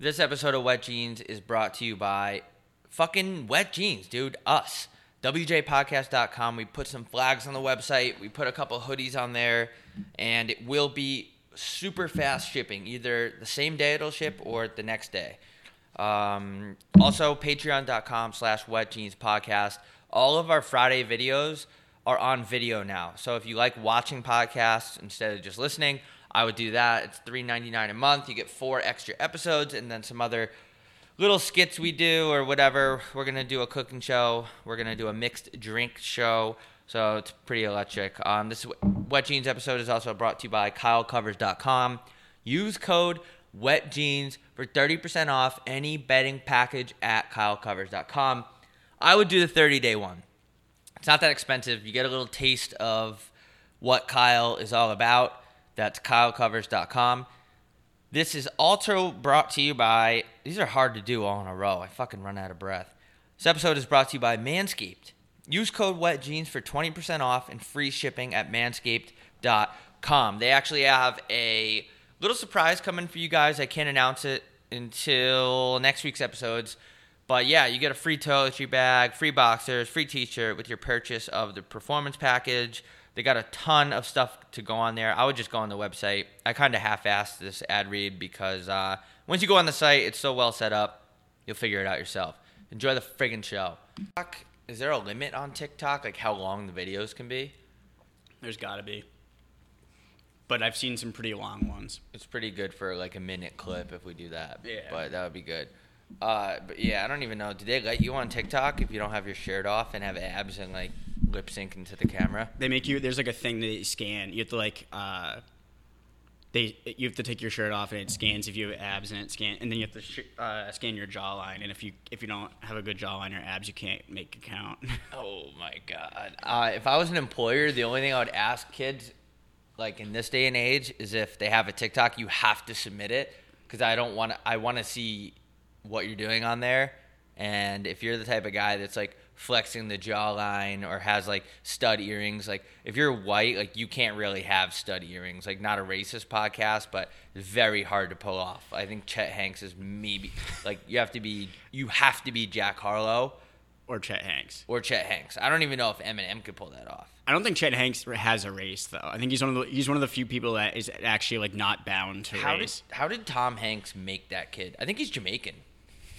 This episode of Wet Jeans is brought to you by fucking Wet Jeans, dude. Us. WJPodcast.com. We put some flags on the website. We put a couple hoodies on there, and it will be super fast shipping. Either the same day it'll ship or the next day. Um, also, patreon.com slash wet jeans podcast. All of our Friday videos are on video now. So if you like watching podcasts instead of just listening, I would do that. It's $3.99 a month. You get four extra episodes and then some other little skits we do or whatever. We're to do a cooking show. We're to do a mixed drink show. So it's pretty electric. Um, this Wet Jeans episode is also brought to you by KyleCovers.com. Use code Wet Jeans for 30% off any bedding package at KyleCovers.com. I would do the 30 day one. It's not that expensive. You get a little taste of what Kyle is all about. That's KyleCovers.com. This is also brought to you by, these are hard to do all in a row. I fucking run out of breath. This episode is brought to you by Manscaped. Use code WetJeans for 20% off and free shipping at manscaped.com. They actually have a little surprise coming for you guys. I can't announce it until next week's episodes. But yeah, you get a free toiletry bag, free boxers, free t-shirt with your purchase of the performance package. They got a ton of stuff to go on there. I would just go on the website. I kind of half-assed this ad read because uh, once you go on the site, it's so well set up. You'll figure it out yourself. Enjoy the friggin' show. Is there a limit on TikTok, like how long the videos can be? There's got to be. But I've seen some pretty long ones. It's pretty good for like a minute clip if we do that. Yeah. But that would be good. Uh, but yeah, I don't even know. Do they let you on TikTok if you don't have your shirt off and have abs and like lip sync into the camera? They make you. There's like a thing that you scan. You have to like. Uh, they you have to take your shirt off and it scans if you have abs and it scan and then you have to sh- uh, scan your jawline and if you if you don't have a good jawline or abs you can't make it count. Oh my god! Uh, if I was an employer, the only thing I would ask kids, like in this day and age, is if they have a TikTok, you have to submit it because I don't want. I want to see what you're doing on there, and if you're the type of guy that's like flexing the jawline or has like stud earrings, like if you're white, like you can't really have stud earrings. Like not a racist podcast, but very hard to pull off. I think Chet Hanks is maybe like you have to be you have to be Jack Harlow or Chet Hanks. or Chet Hanks. I don't even know if Eminem could pull that off. I don't think Chet Hanks has a race though. I think he's one of the he's one of the few people that is actually like not bound to How did race. how did Tom Hanks make that kid? I think he's Jamaican.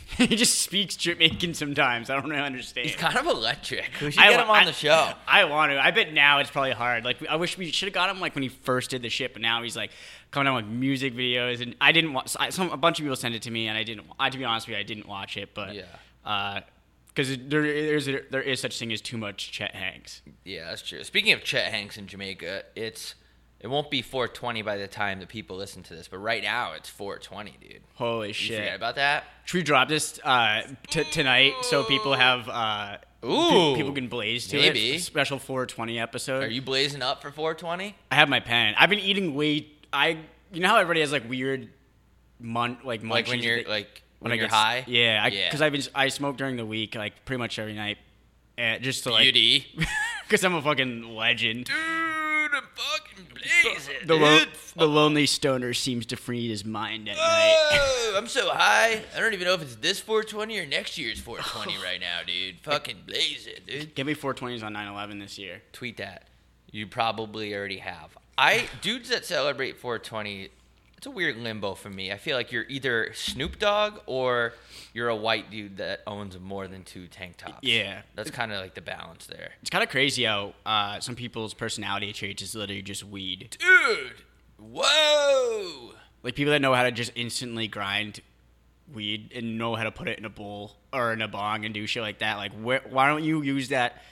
he just speaks Jamaican sometimes. I don't really understand. He's kind of electric. We should I get him on I- the show. I want to. I bet now it's probably hard. Like I wish we should have got him like when he first did the shit, but now he's like coming out with music videos, and I didn't want. I, some a bunch of people sent it to me, and I didn't. I to be honest with you, I didn't watch it, but Yeah. Uh, because there is there is such a thing as too much Chet Hanks. Yeah, that's true. Speaking of Chet Hanks in Jamaica, it's it won't be 420 by the time that people listen to this, but right now it's 420, dude. Holy shit! You forget about that? Should we drop this uh, t- tonight so people have uh, Ooh. people can blaze to Maybe. it? Special 420 episode. Are you blazing up for 420? I have my pen. I've been eating way. I you know how everybody has like weird, mun like Like when you're that- like when, I you're get high? Yeah, Yeah. because I've been I smoke during the week like pretty much every night, uh, just to like Beauty. because I'm a fucking legend. Fucking blazing, The lo- dude. the lonely stoner seems to free his mind at night. Oh, I'm so high. I don't even know if it's this 420 or next year's 420 right now, dude. Fucking blaze it, dude. Give me 420s on 9/11 this year. Tweet that. You probably already have. I dudes that celebrate 420. It's a weird limbo for me. I feel like you're either Snoop Dogg or you're a white dude that owns more than two tank tops. Yeah. that's kind of like the balance there. It's kind of crazy how uh, some people's personality traits is literally just weed. Dude, whoa. Like people that know how to just instantly grind weed and know how to put it in a bowl or in a bong and do shit like that. Like, where, why don't you use that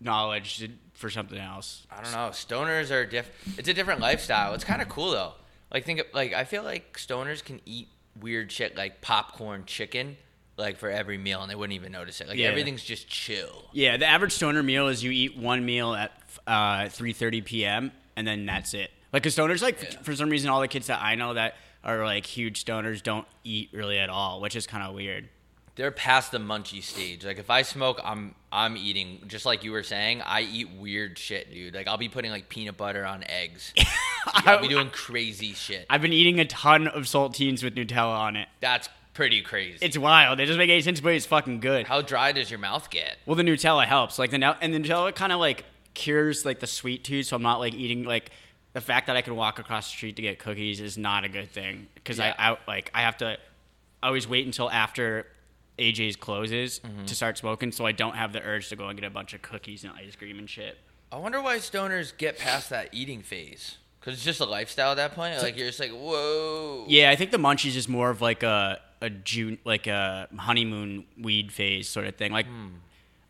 knowledge to, for something else? I don't know. Stoners are diff. It's a different lifestyle. It's kind of cool though. Like think of, like I feel like stoners can eat weird shit like popcorn chicken like for every meal and they wouldn't even notice it. Like Yeah. everything's just chill. Yeah, the average stoner meal is you eat one meal at uh, 3:30 p.m. and then that's it. Like, cause stoners, like Yeah. for some reason, all the kids that I know that are like huge stoners don't eat really at all, which is kind of weird. They're past the munchy stage. Like if I smoke, I'm I'm eating just like you were saying. I eat weird shit, dude. Like I'll be putting like peanut butter on eggs. I'll be doing crazy shit. I've been eating a ton of saltines with Nutella on it. That's pretty crazy. It's wild. It doesn't make any sense, but it's fucking good. How dry does your mouth get? Well, the Nutella helps. Like the and the Nutella kind of like cures like the sweet tooth, so I'm not like eating like the fact that I can walk across the street to get cookies is not a good thing because Yeah. I, I like I have to always wait until after AJ's closes Mm-hmm. to start smoking, so I don't have the urge to go and get a bunch of cookies and ice cream and shit. I wonder why stoners get past that eating phase. Because it's just a lifestyle at that point. Like, you're just like, whoa. Yeah, I think the munchies is more of like a a June like a honeymoon weed phase sort of thing. Like,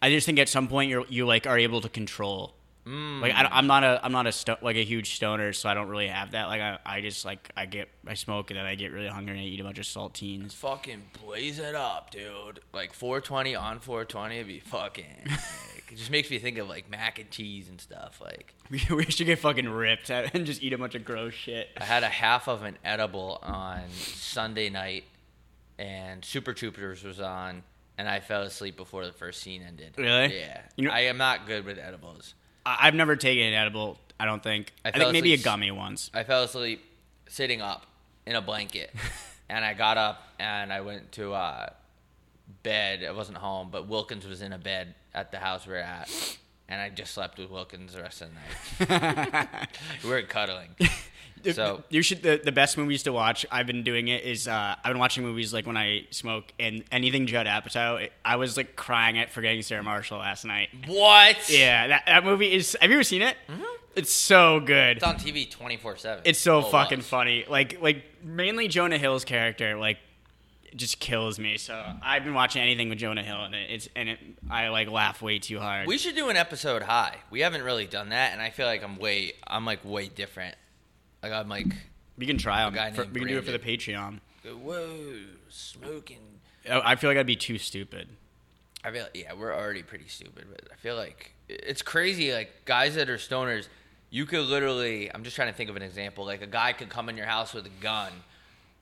I just think at some point you're you like are able to control. Like I, am not a I'm not a sto- like a huge stoner, so I don't really have that. Like I, I just like I get I smoke and then I get really hungry and I eat a bunch of saltines. Fucking blaze it up, dude. Like 420 on 420 would be fucking. it just makes me think of like mac and cheese and stuff. Like, We, we should get fucking ripped and just eat a bunch of gross shit. I had a half of an edible on Sunday night, and Super Troopers was on, and I fell asleep before the first scene ended. Really? Yeah. You know- I am not good with edibles. I've never taken an edible. I don't think. I I, think maybe a gummy once. I fell asleep sitting up in a blanket, and I got up and I went to uh, bed. I wasn't home, but Wilkins was in a bed at the house we were at, and I just slept with Wilkins the rest of the night. we weren't cuddling. So you should the, the best movies to watch. I've been doing it is uh, I've been watching movies like when I smoke and anything Judd Apatow. I was like crying at forgetting Sarah Marshall last night. what? Yeah, that, that movie is. Have you ever seen it? It's so good. It's on TV twenty four seven. It's so fucking funny. Like like mainly Jonah Hill's character like just kills me. So I've been watching anything with Jonah Hill and it's and it, I like laugh way too hard. We should do an episode high. We haven't really done that, and I feel like I'm way, I'm like way different. Like I'm like, we can try them. For, we can do it for the Patreon. whoa, smoking. Oh, I feel like I'd be too stupid. I feel yeah, we're already pretty stupid, but I feel like it's crazy. Like guys that are stoners, you could literally. I'm just trying to think of an example. Like a guy could come in your house with a gun,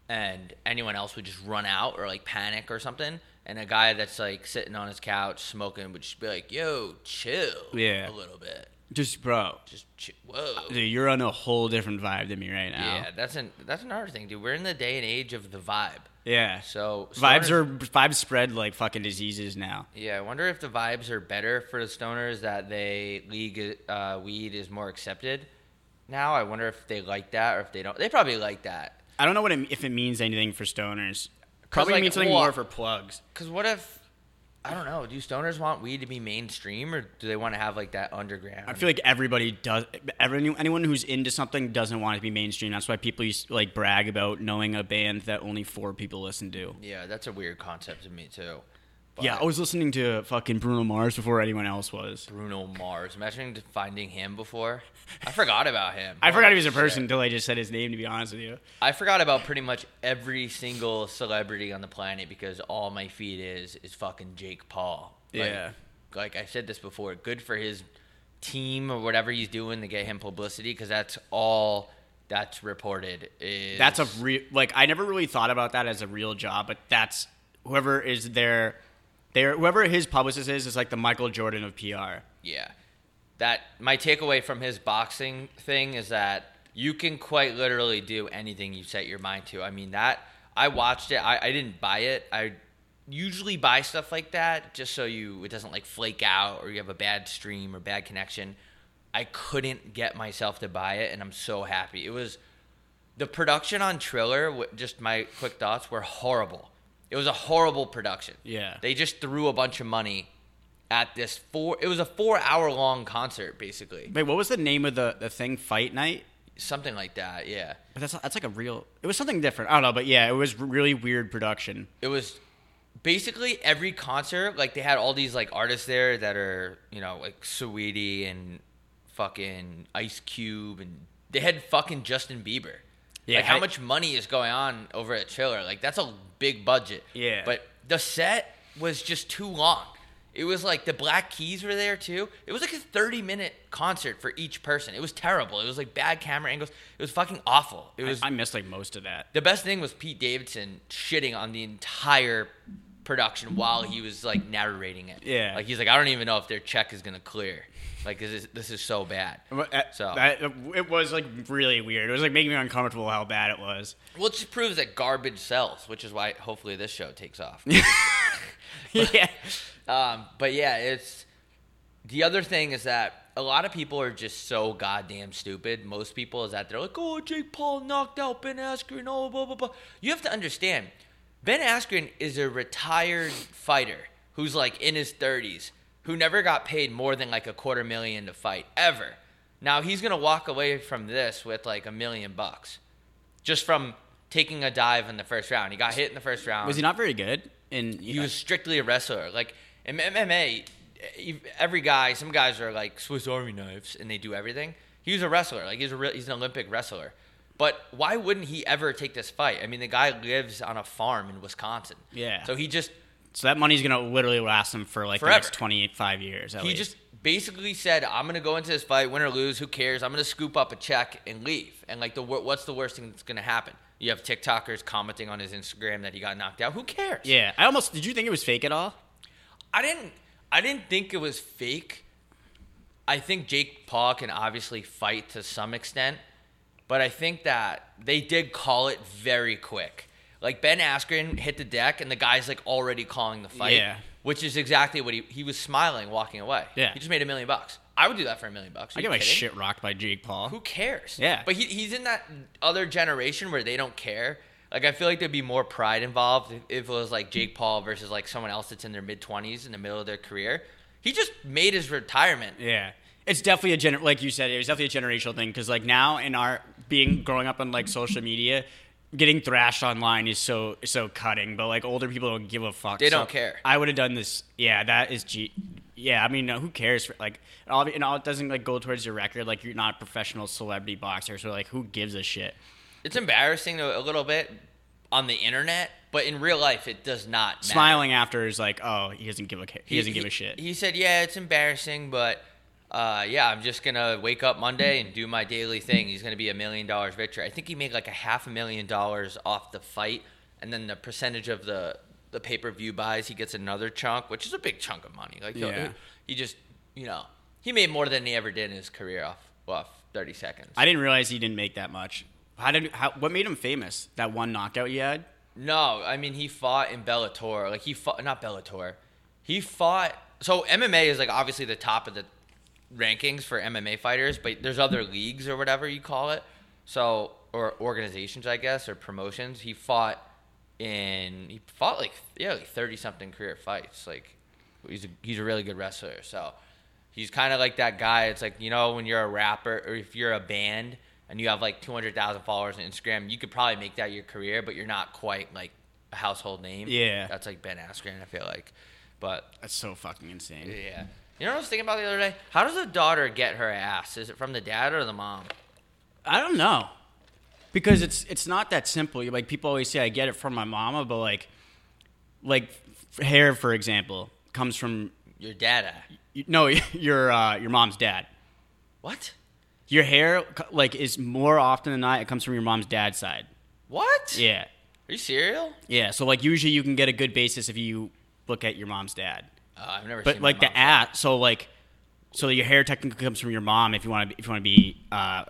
and anyone else would just run out or like panic or something. And a guy that's like sitting on his couch smoking would just be like, "Yo, chill, Yeah. a little bit, Just bro, just whoa." dude, you're on a whole different vibe than me right now. Yeah, that's an that's another thing, dude. We're in the day and age of the vibe. Yeah. So Vibes are vibes spread like fucking diseases now. Yeah, I wonder if the vibes are better for the stoners that they league uh, weed is more accepted now. I wonder if they like that or if they don't. They probably like that. I don't know what it, if it means anything for stoners. Probably like, means something well- more for plugs. Cause what if I don't know? Do stoners want weed to be mainstream or do they want to have like that underground? I feel like everybody does. Every, anyone who's into something doesn't want it to be mainstream. That's why people used to, like brag about knowing a band that only four people listen to. yeah, that's a weird concept to me too. Yeah, I was listening to fucking Bruno Mars before anyone else was. Bruno Mars. Imagine finding him before. I forgot about him. I forgot he was a person until I just said his name. To be honest with you, I forgot about pretty much every single celebrity on the planet because all my feed is is fucking Jake Paul. Like, Yeah. Like I said this before, good for his team or whatever he's doing to get him publicity because that's all that's reported. Is that's a real like I never really thought about that as a real job, but that's whoever is there. There, whoever his publicist is, is like the Michael Jordan of PR. yeah. That my takeaway from his boxing thing is that you can quite literally do anything you set your mind to. I mean that I watched it. I, I didn't buy it. I usually buy stuff like that just so you it doesn't like flake out or you have a bad stream or bad connection. I couldn't get myself to buy it, and I'm so happy. It was the production on Triller. Just my quick thoughts were horrible. It was a horrible production. Yeah. they just threw a bunch of money at this four. It was a four hour long concert, basically, Wait, what was the name of the, the thing? Fight Night? something like that. Yeah, But that's that's like a real. It was something different. I don't know, but yeah, it was really weird production. it was basically every concert. Like they had all these like artists there that are you know like Saweetie and fucking Ice Cube, and they had fucking Justin Bieber. Yeah, like how I- much money is going on over at Triller? Like that's a big budget. Yeah. but the set was just too long. It was like the Black Keys were there too. It was like a 30 minute concert for each person. It was terrible. It was like bad camera angles. It was fucking awful. It was I missed like most of that. the best thing was Pete Davidson shitting on the entire production while he was like narrating it. Yeah. Like he's like, I don't even know if their check is gonna clear. Like this is this is so bad. Uh, So- that- it was like really weird. It was like making me uncomfortable how bad it was. Well, it just proves that garbage sells, which is why hopefully this show takes off. yeah. Um, but yeah, it's the other thing is that a lot of people are just so goddamn stupid. Most people is that they're like, "Oh, Jake Paul knocked out Ben Askren." Oh, blah blah blah. You have to understand, Ben Askren is a retired fighter who's like in his thirties, who never got paid more than like a quarter million to fight ever. Now he's gonna walk away from this with like a million bucks, just from taking a dive in the first round. He got hit in the first round. Was he not very good? And He was strictly a wrestler. Like in MMA, every guy, some guys are like Swiss Army knives and they do everything. He was a wrestler. Like he's a re- he's an Olympic wrestler. But why wouldn't he ever take this fight? I mean, the guy lives on a farm in Wisconsin. Yeah. So he just So that money's gonna literally last him for like Forever. the next twenty five years. He least. just basically said, "I'm gonna go into this fight, win or lose, who cares? I'm gonna scoop up a check and leave." And like the what's the worst thing that's gonna happen? You have TikTokers commenting on his Instagram that he got knocked out. Who cares? yeah. I almost did. You think it was fake at all? I didn't I didn't think it was fake. I think Jake Paul can obviously fight to some extent, but I think that they did call it very quick. Like Ben Askren hit the deck and the guy's like already calling the fight. Yeah. Which is exactly what he he was smiling walking away. Yeah. He just made a million bucks. I would do that for a million bucks. Are I get my kidding? shit rocked by Jake Paul. Who cares? Yeah. But he, he's in that other generation where they don't care. Like I feel like there'd be more pride involved if, if it was like Jake Paul versus like someone else that's in their mid twenties in the middle of their career. He just made his retirement. Yeah. It's definitely a gener- like you said, it was definitely a generational thing because like now in our being growing up on like social media, getting thrashed online is so so cutting. But like older people don't give a fuck. They So don't care. I would have done this. Yeah, that is G. Yeah, I mean, who cares? For, Like, all, and all it doesn't like go towards your record. Like, you're not a professional celebrity boxer, so like, who gives a shit? It's embarrassing a, a little bit on the internet, but in real life, it does not. Matter. Smiling after is like, oh, he doesn't give a ca- he, doesn't give a shit. He said, "Yeah, it's embarrassing, but uh, yeah, I'm just gonna wake up Monday and do my daily thing. He's gonna be a million dollars victory. I think he made like a half a million dollars off the fight, and then the percentage of the the pay per view buys, he gets another chunk, which is a big chunk of money. Like Yeah. he just, you know, he made more than he ever did in his career off off 30 seconds. I didn't realize he didn't make that much. How did how, what made him famous? That one knockout he had. No, I mean he fought in Bellator. Like he fought not Bellator. He fought so MMA is like obviously the top of the rankings for MMA fighters, but there's other leagues or whatever you call it. So or organizations, I guess, or promotions. He fought in he fought like yeah, like 30 something career fights. Like he's a, he's a really good wrestler. So he's kind of like that guy. It's like, you know, when you're a rapper or if you're a band and you have like 200,000 followers on Instagram, you could probably make that your career, but you're not quite like a household name. Yeah. That's like Ben Askren, I feel like. But That's so fucking insane. yeah. You know what I was thinking about the other day? How does a daughter get her ass? Is it from the dad or the mom? I don't know. Because it's it's not that simple. Like people always say I get it from my mama, but like like hair for example comes from Your you- no, your uh, your mom's dad. What? Your hair like is more often than not it comes from your mom's dad's side. What? Yeah. Are you serial? Yeah, so like usually you can get a good basis if you look at your mom's dad. Uh, I've never But like the ass, so like, so your hair technically comes from your mom if you want to if you want to be uh,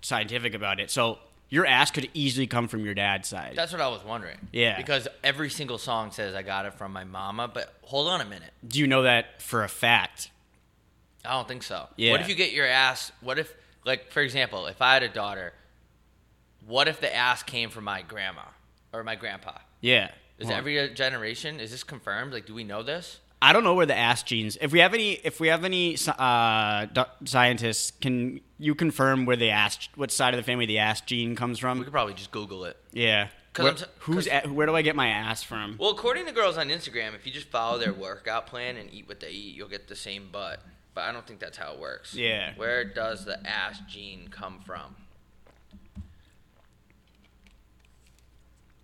scientific about it. So your ass could easily come from your dad's side. That's what I was wondering. Yeah. Because every single song says I got it from my mama, but hold on a minute. Do you know that for a fact? I don't think so. Yeah. What if you get your ass? What if, like, for example, if I had a daughter, what if the ass came from my grandma or my grandpa? Yeah. Is every generation? Is this confirmed? Like, do we know this? I don't know where the ass genes. If we have any, if we have any uh, scientists, can you confirm where the ass, what side of the family the ass gene comes from? We could probably just Google it. Yeah. Where, t- who's 'cause- a, where do I get my ass from? Well, according to girls on Instagram, if you just follow their workout plan and eat what they eat, you'll get the same butt. But I don't think that's how it works. Yeah. Where does the ass gene come from?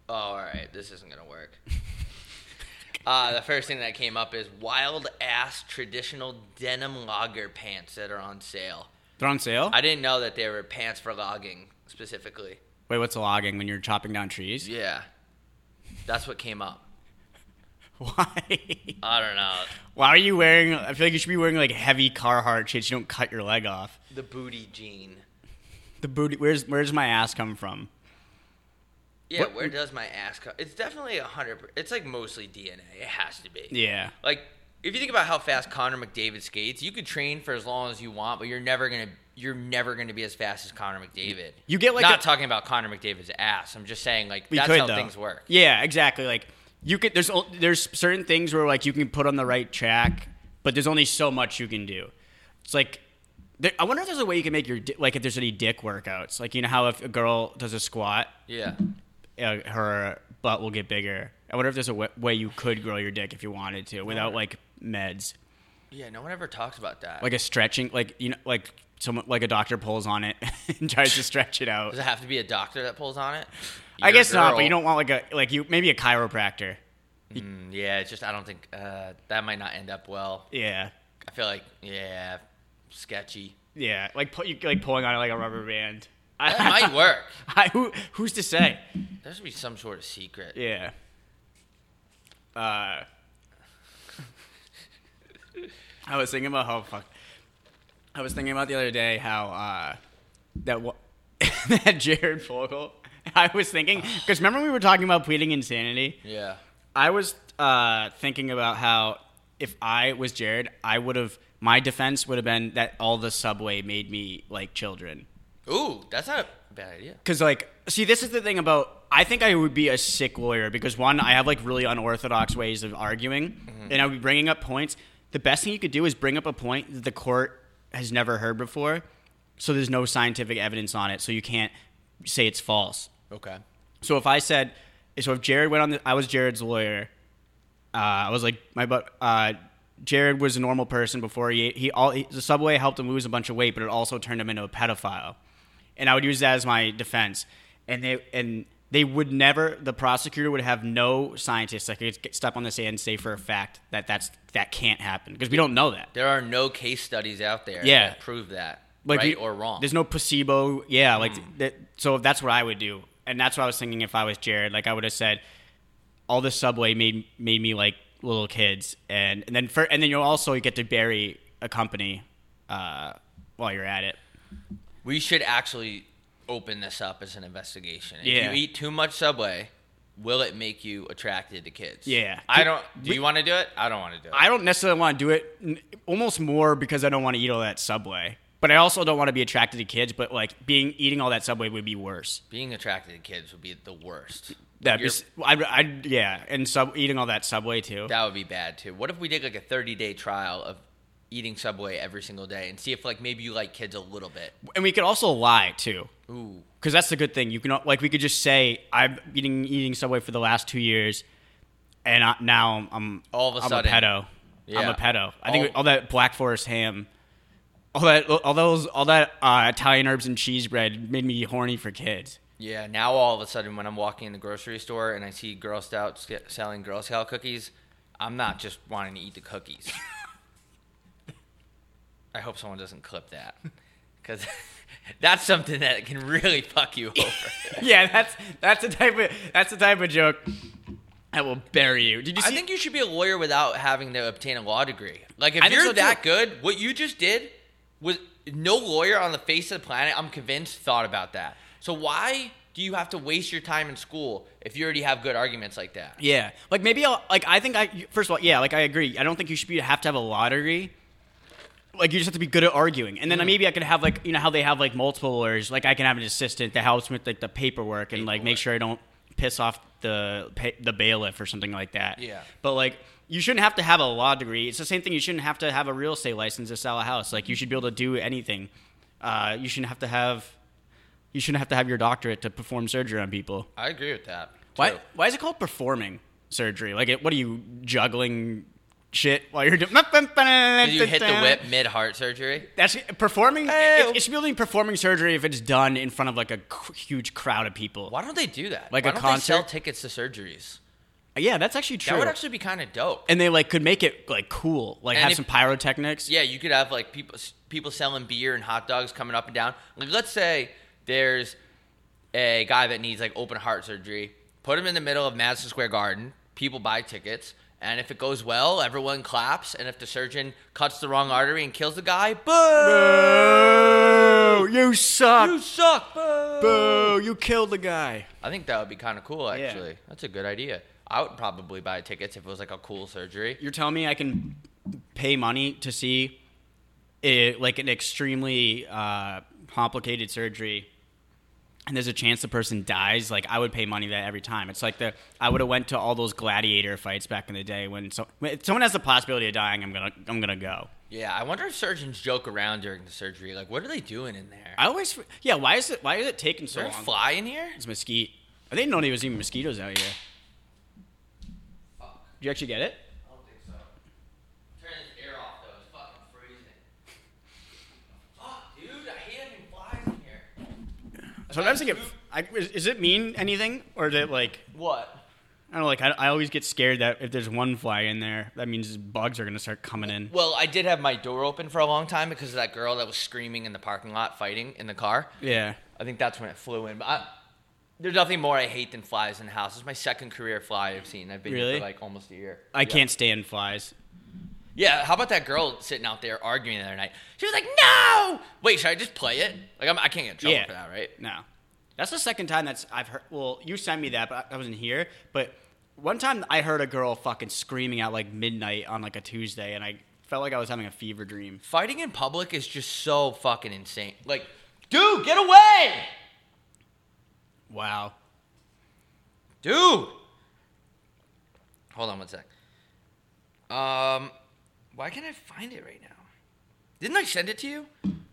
Oh, all right. This isn't gonna work. Uh, the first thing that came up is wild ass traditional denim logger pants that are on sale. They're on sale. I didn't know that they were pants for logging specifically. Wait, what's logging when you're chopping down trees? Yeah, that's what came up. Why? I don't know. Why are you wearing? I feel like you should be wearing like heavy Carhartt shit. So you don't cut your leg off. The booty jean. The booty. Where's Where's my ass come from? Yeah, What- where does my ass come? It's definitely a hundred. It's like mostly DNA. It has to be. Yeah. Like if you think about how fast Connor McDavid skates, you could train for as long as you want, but you're never gonna you're never gonna be as fast as Connor McDavid. You get, like, not a- talking about Connor McDavid's ass. I'm just saying like that's could, how though. things work. Yeah, exactly. Like you could. There's there's certain things where like you can put on the right track, but there's only so much you can do. It's like. There, I wonder if there's a way you can make your like if there's any dick workouts like you know how if a girl does a squat Yeah. Uh, her butt will get bigger. I wonder if there's a w- way you could grow your dick if you wanted to without like meds, Yeah, no one ever talks about that. like a stretching, like you know, like someone like a doctor pulls on it and tries to stretch it out. Does it have to be a doctor that pulls on it? I guess not, but girl. you don't want like a like you maybe a chiropractor. Mm, yeah, it's just I don't think uh, that might not end up well. Yeah, I feel like yeah, sketchy. yeah, like pu- you like pulling on it like a rubber band. That might work. I, who who's to say? There should be some sort of secret. Yeah. Uh, I was thinking about how fuck. I was thinking about the other day how uh, that wa- that Jared Fogle. I was thinking because remember we were talking about pleading insanity. Yeah. I was uh, thinking about how if I was Jared, I would have my defense would have been that all the subway made me like children. Ooh, that's not a bad idea. Because like, see, this is the thing about. I think I would be a sick lawyer because one, I have like really unorthodox ways of arguing, and I would be bringing up points. The best thing you could do is bring up a point that the court has never heard before, so there's no scientific evidence on it, so you can't say it's false. Okay. So if I said, so if Jared went on, the, I was Jared's lawyer. Uh, I was like, my but uh, Jared was a normal person before he he all he, the subway helped him lose a bunch of weight, but it also turned him into a pedophile. And I would use that as my defense. And they and they would never. The prosecutor would have no scientists that could step on the stand and say for a fact that that's that can't happen because we don't know that. There are no case studies out there Yeah. that prove that. like right we- or wrong. There's no placebo. Yeah, like that. So that's what I would do, and that's what I was thinking if I was Jared. Like I would have said, all the subway made made me like little kids, and and then for and then you also get to bury a company uh, while you're at it. We should actually open this up as an investigation. If Yeah. you eat too much Subway, will it make you attracted to kids? Yeah. I don't. Do you want to do it? I don't want to do it. I don't necessarily want to do it. n- Almost more because I don't want to eat all that subway. But I also don't want to be attracted to kids. But like being eating all that subway would be worse. Being attracted to kids would be the worst. That'd be, You're- s- I'd, I'd, yeah, and sub eating all that subway too. that would be bad too. What if we did like a 30 day trial of eating Subway every single day and see if like maybe you like kids a little bit? And we could also lie too. Ooh. because that's the good thing. You can like we could just say I'm eating eating Subway for the last two years, and I, now I'm All of a I'm sudden. a pedo. Yeah. I'm a pedo. I think All- all that Black Forest ham, all that all those all that uh, Italian herbs and cheese bread made me horny for kids. Yeah, now all of a sudden when I'm walking in the grocery store and I see Girl Scouts selling Girl Scout cookies, I'm not just wanting to eat the cookies. I hope someone doesn't clip that. Because that's something that can really fuck you over. yeah, that's that's the type of that's the type of joke that will bury you. Did you I think you should be a lawyer without having to obtain a law degree. Like, if I you're so, that too. good, what you just did was no lawyer on the face of the planet, I'm convinced, thought about that. So why do you have to waste your time in school if you already have good arguments like that? Yeah, like maybe I'll like I think I first of all yeah like I agree. I don't think you should be have to have a law degree. Like you just have to be good at arguing, and then Mm. maybe I could have like you know how they have like multiple lawyers. Like I can have an assistant that helps with like the paperwork and like make sure I don't piss off the the bailiff or something like that. Yeah. But like you shouldn't have to have a law degree. It's the same thing. You shouldn't have to have a real estate license to sell a house. Like you should be able to do anything. Uh, you shouldn't have to have. You shouldn't have to have your doctorate to perform surgery on people. I agree with that. Why? too. Why is it called performing surgery? Like, it, what are you juggling shit while you're doing? Did you hit the whip mid heart surgery? That's performing. Hey. It, it should be only performing surgery if it's done in front of like a huge crowd of people. Why don't they do that? Like Why a they sell tickets to surgeries? Yeah, that's actually true. That would actually be kind of dope. and they like could make it like cool, like And have if- some pyrotechnics. Yeah, you could have like people people selling beer and hot dogs coming up and down. Like, let's say there's a guy that needs like open heart surgery. Put him in the middle of Madison Square Garden. People buy tickets, And if it goes well, everyone claps. And if the surgeon cuts the wrong artery and kills the guy, boo! Boo! You suck. You suck, boo! Boo! You killed the guy. I think that would be kind of cool, Yeah. actually. That's a good idea. I would probably buy tickets if it was like a cool surgery. You're telling me I can pay money to see it, like an extremely uh, complicated surgery, and there's a chance the person dies. Like I would pay money that every time. It's like the I would have went to all those gladiator fights back in the day when, so, when someone has the possibility of dying. I'm gonna I'm gonna go. Yeah, I wonder if surgeons joke around during the surgery. Like, what are they doing in there? I always yeah. Why is it why is it taking so long? fly in here? It's mesquite. I didn't know there was even mosquitoes out here. Did you actually get it? I don't think so. Turn this air off though. It's fucking freezing. Fuck, dude. I hate having flies in here. Sometimes I get. I, is, is it mean anything or is it like What? I don't know? Like I, I always get scared that if there's one fly in there, that means bugs are gonna start coming in. Well, I did have my door open for a long time because of that girl that was screaming in the parking lot fighting in the car. Yeah. I think that's when it flew in. But I, there's nothing more I hate than flies in the house. It's my second career fly I've seen. I've been here for like almost a year. I Yeah. can't stand flies. Yeah, how about that girl sitting out there arguing the other night? She was like, "No, wait, should I just play it? Like, I'm, I can't get in trouble Yeah. for that, right?" No. That's the second time that's I've heard. Well, you sent me that, but I wasn't here. But one time I heard a girl fucking screaming at like midnight on like a Tuesday, and I felt like I was having a fever dream. Fighting in public is just so fucking insane. Like, dude, get away, Wow. dude. Hold on one sec. Um, why can't I find it right now? Didn't I send it to you?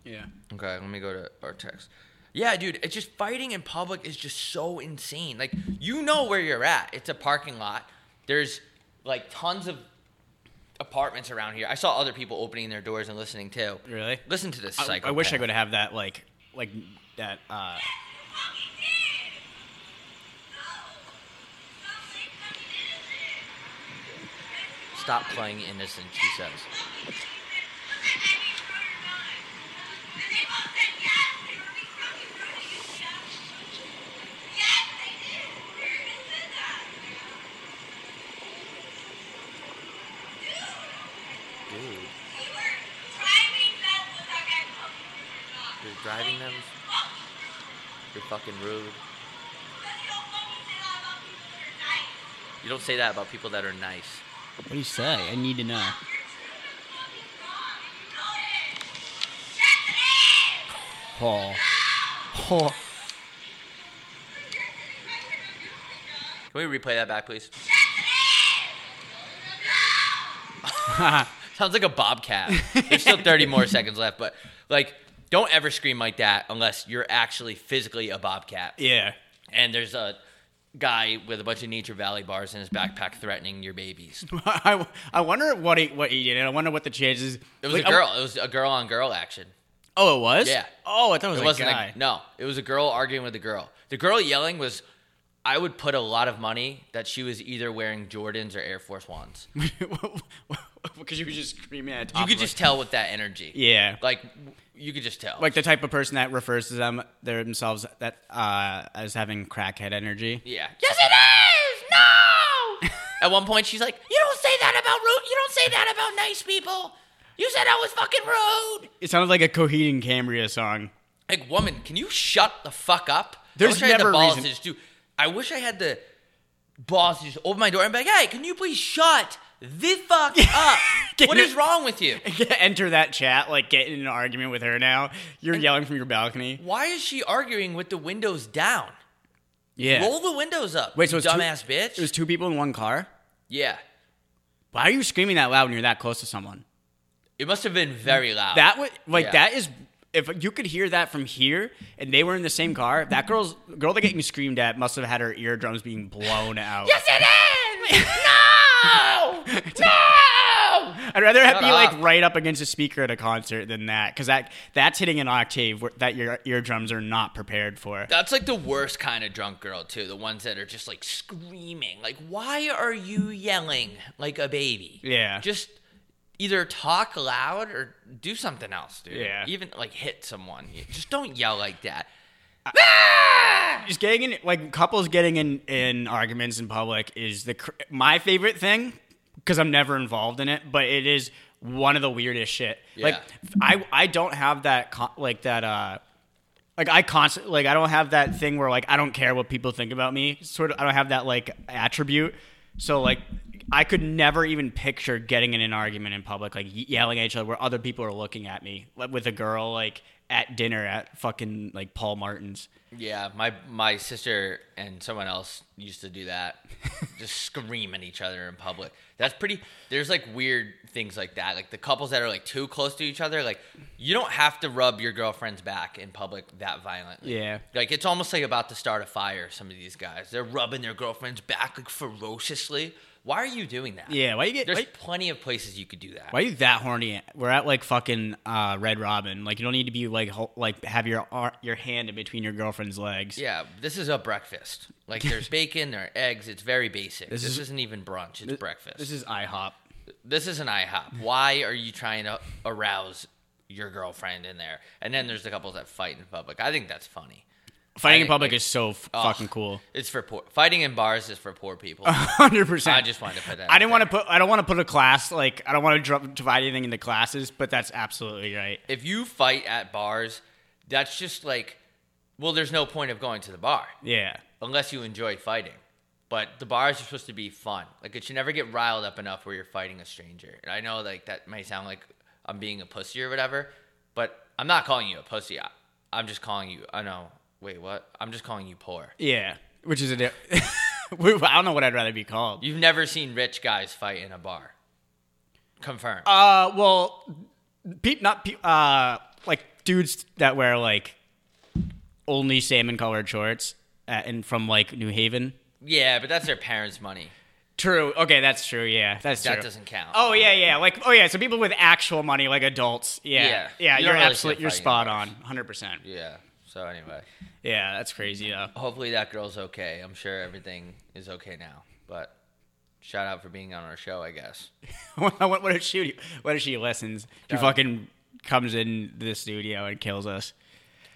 Yeah. Okay, let me go to our text. Yeah, dude, it's just fighting in public is just so insane. Like, you know where you're at. It's a parking lot. There's like tons of apartments around here. I saw other people opening their doors and listening too. Really? Listen to this I, psycho. I wish I could have that like like that. uh Stop playing innocent, she says. You're driving them. You're fucking rude. You don't say that about people that are nice. What do you say? I need to know. Oh. Oh. Can we replay that back, please? Sounds like a bobcat. There's still 30 more seconds left, but like, don't ever scream like that unless you're actually physically a bobcat. yeah. And there's a guy with a bunch of Nature Valley bars in his backpack threatening your babies. I, I wonder what he what he did. I wonder what the chances. It was like, a girl. It was a girl on girl action. Oh, it was. Yeah. Oh, I thought it was It a guy. like no. It was a girl arguing with a girl. The girl yelling was. I would put a lot of money that she was either wearing Jordans or Air Force Ones. because you were just screaming at. You could just tell with that energy. Yeah. Like you could just tell. like the type of person that refers to them themselves that uh, as having crackhead energy. yeah. Yes, it is. No. At one point, she's like, "You don't say that about rude. You don't say that about nice people. You said I was fucking rude." It sounded like a Coheed and Cambria song. Like, woman, can you shut the fuck up? There's wish I had never the balls reason- to just do. I wish I had the boss just open my door and be like, "Hey, can you please shut the fuck up? What is wrong with you? Enter that chat, like get in an argument with her now. You're yelling from your balcony. Why is she arguing with the windows down? Yeah. Roll the windows up. Wait, so you it's two- dumbass bitch. It was two people in one car. yeah, Why are you screaming that loud when you're that close to someone? it must have been very loud. That would like Yeah. that is if you could hear that from here and they were in the same car. That girl's girl that getting screamed at must have had her eardrums being blown out. Yes, it is. no, no. I'd rather have Shut be up. like right up against a speaker at a concert than that because that that's hitting an octave that your eardrums are not prepared for. That's like the worst kind of drunk girl too. The ones that are just like screaming. Like, why are you yelling like a baby? Yeah. Just either talk loud or do something else, dude. Yeah. Even like hit someone. Just don't yell like that. Just getting in like couples getting in in arguments in public is the cr- my favorite thing. because I'm never involved in it, but it is one of the weirdest shit. Like I I don't have that con- like that uh like I constantly like I don't have that thing where like I don't care what people think about me. Sort of I don't have that like attribute. So like I could never even picture getting in an argument in public, like yelling at each other where other people are looking at me, like with a girl like at dinner at fucking like Paul Martin's. Yeah, my my sister and someone else used to do that. just scream at each other in public. That's pretty there's like weird things like that. Like the couples that are like too close to each other, like you don't have to rub your girlfriend's back in public that violently. Yeah. Like it's almost like about to start a fire, some of these guys. They're rubbing their girlfriend's back like ferociously. Why are you doing that? Yeah, why you get There's why, plenty of places you could do that. why are you that horny? We're at like fucking uh, Red Robin. Like you don't need to be like ho- like have your ar- your hand in between your girlfriend's legs. Yeah, this is a breakfast. Like there's bacon, there are eggs. It's very basic. This, is- isn't even brunch. It's breakfast. This is IHOP. this is an IHOP. Why are you trying to arouse your girlfriend in there? And then there's the couples that fight in public. I think that's funny. Fighting in public is so f- Ugh. fucking cool. It's for poor. Fighting in bars is for poor people. Hundred percent. I just wanted to put that. I didn't want to put. I don't want to put a class like. I don't want to divide anything into classes, but that's absolutely right. If you fight at bars, that's just like, well, there's no point of going to the bar Yeah. unless you enjoy fighting. But the bars are supposed to be fun. Like it should never get riled up enough where you're fighting a stranger. And I know like that may sound like I'm being a pussy or whatever, but I'm not calling you a pussy. I, I'm just calling you. I know. Wait, what? I'm just calling you poor. Yeah. Which is a. Di- I don't know what I'd rather be called. You've never seen rich guys fight in a bar. Confirm. Uh, well, peep, not peep, uh, like dudes that wear like only salmon colored shorts uh, and from like New Haven. yeah, but that's their parents' money. True. Okay, that's true. Yeah, that's That true. doesn't count. Oh yeah, yeah. Like oh yeah. So people with actual money, like adults. Yeah, Yeah. yeah. You you're really absolutely. You're spot on. Hundred percent. Yeah. So anyway, Yeah, that's crazy though. hopefully that girl's okay. I'm sure everything is okay now. But shout out for being on our show, I guess. what, what if she? What if she listens? She Yeah. fucking comes in the studio and kills us.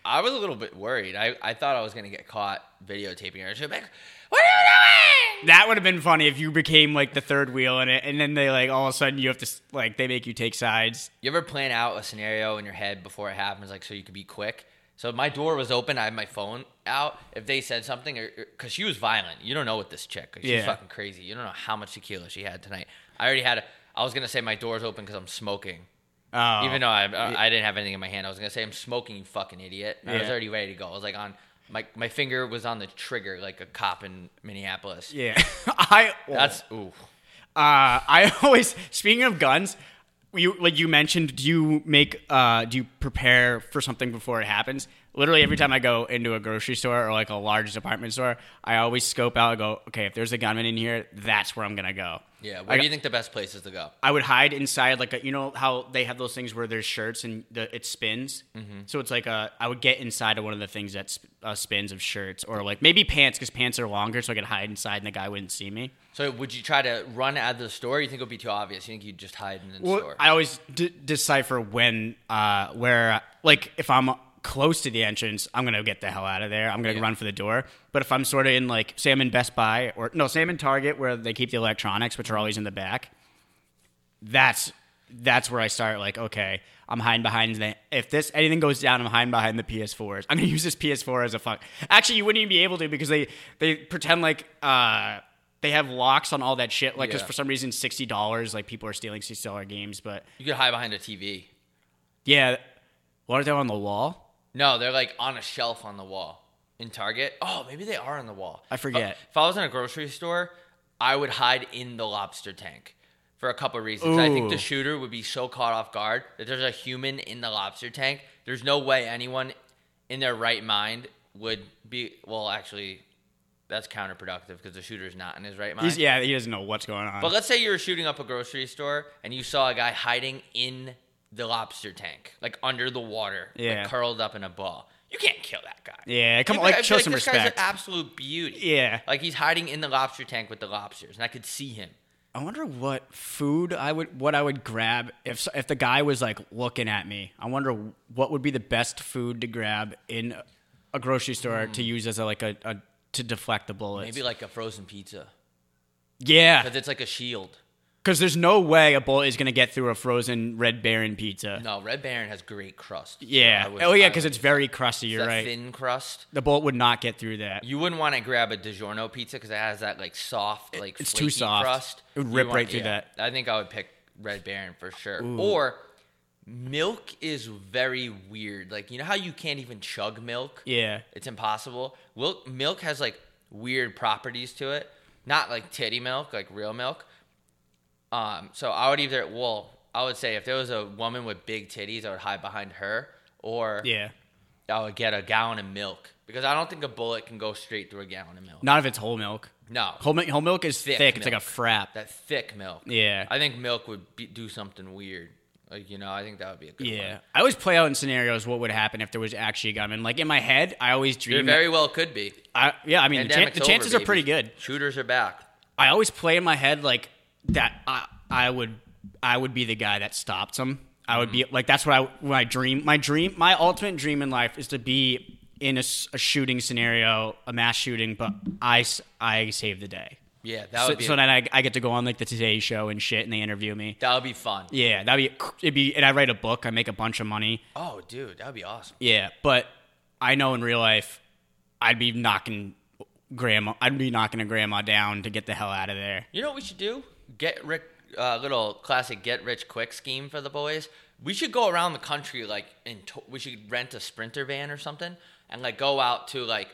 I was a little bit worried. I, I thought I was gonna get caught videotaping her. She'd be like, "What are you doing?" That would have been funny if you became like the third wheel in it, and then they like all of a sudden you have to like they make you take sides. You ever plan out a scenario in your head before it happens, like so you could be quick? So my door was open. I had my phone out. If they said something, or because she was violent, you don't know what this chick. She's Yeah. fucking crazy. You don't know how much tequila she had tonight. I already had. A, I was gonna say my door's open because I'm smoking. Oh, Even though I, I didn't have anything in my hand, I was gonna say I'm smoking, you fucking idiot. I was already ready to go. I was like on my my finger was on the trigger like a cop in Minneapolis. yeah, I That's ooh. Uh, I always speaking of guns, you like you mentioned. Do you make uh, do you prepare for something before it happens? Literally every time I go into a grocery store or like a large department store, I always scope out and go, okay, if there's a gunman in here, that's where I'm gonna go. Yeah. Where I do you think the best place is to go? I would hide inside like a, you know how they have those things where there's shirts and the, it spins. Mm-hmm. So it's like a I would get inside of one of the things that sp- uh, spins of shirts or like maybe pants because pants are longer, so I could hide inside and the guy wouldn't see me. So would you try to run out of the store? Or you think it would be too obvious? You think you'd just hide in the Well, store? I always d- decipher when, uh, where, like, if I'm close to the entrance, I'm gonna get the hell out of there. I'm gonna Yeah. run for the door. But if I'm sort of in, like, say I'm in Best Buy or no, say I'm in Target where they keep the electronics, which are always in the back. That's that's where I start. Like, okay, I'm hiding behind the. If this anything goes down, I'm hiding behind the PS4s. I'm gonna use this PS4 as a fuck. Actually, you wouldn't even be able to because they they pretend like uh they have locks on all that shit. Like, because Yeah. for some reason, sixty dollars, like people are stealing sixty dollar games, but you could hide behind a TV. yeah, what are they on the wall? No, they're like on a shelf on the wall in Target. Oh, maybe they are on the wall. I forget. If, if I was in a grocery store, I would hide in the lobster tank for a couple of reasons. I think the shooter would be so caught off guard that there's a human in the lobster tank. There's no way anyone in their right mind would be. Well, actually, that's counterproductive because the shooter's not in his right mind. He's, yeah, he doesn't know what's going on. But let's say you were shooting up a grocery store and you saw a guy hiding in the lobster tank, like under the water, Yeah. like curled up in a ball. You can't kill that guy. yeah, come on, like be show some this Guy's respect. an absolute beauty. Yeah. like he's hiding in the lobster tank with the lobsters, and I could see him. I wonder what food I would what I would grab if if the guy was like looking at me. I wonder what would be the best food to grab in a grocery store to use as a like a, a to deflect the bullets. Hmm. Maybe like a frozen pizza yeah, because it's like a shield. Because there's no way a bullet is gonna get through a frozen Red Baron pizza. No, Red Baron has great crust. Yeah. I would- oh yeah, because it's very crusty. You're right. Thin crust. The bullet would not get through that. You wouldn't want to grab a DiGiorno pizza because it has that like soft, like it's too soft. crust. It would rip want- right through yeah. that. I think I would pick Red Baron for sure. Or milk is very weird. Like you know how you can't even chug milk. Yeah. It's impossible. Milk milk has like weird properties to it. Not like titty milk, like real milk. Um, so I would either well, I would say if there was a woman with big titties, I would hide behind her, or Yeah. I would get a gallon of milk because I don't think a bullet can go straight through a gallon of milk. Not if it's whole milk. No, Whole milk, whole milk is Thick thick. It's like a frap. that thick milk. Yeah. I think milk would be, do something weird. Like you know, I think that would be a good Yeah, one. I always play out in scenarios what would happen if there was actually a gunman. Like in my head, I always There dream. very well could be. I, yeah, I mean, the, chan- the over, chances are pretty good. Shooters are back. I always play in my head like that. I, I would, I would be the guy that stops them. I would be Mm-hmm. like that's what I I dream. My dream, my ultimate dream in life is to be in a shooting scenario, a mass shooting, but I I save the day. Yeah, that So, would be so then I, I get to go on like the Today Show and shit, and they interview me. that would be fun. Yeah, that'd be it'd be, and I write a book. I make a bunch of money. Oh, dude, that would be awesome. Yeah, but I know in real life, I'd be knocking grandma. I'd be knocking a grandma down to get the hell out of there. You know what we should do? Get Rick, uh, little classic get rich quick scheme for the boys. We should go around the country like in. To- we should rent a sprinter van or something and like go out to like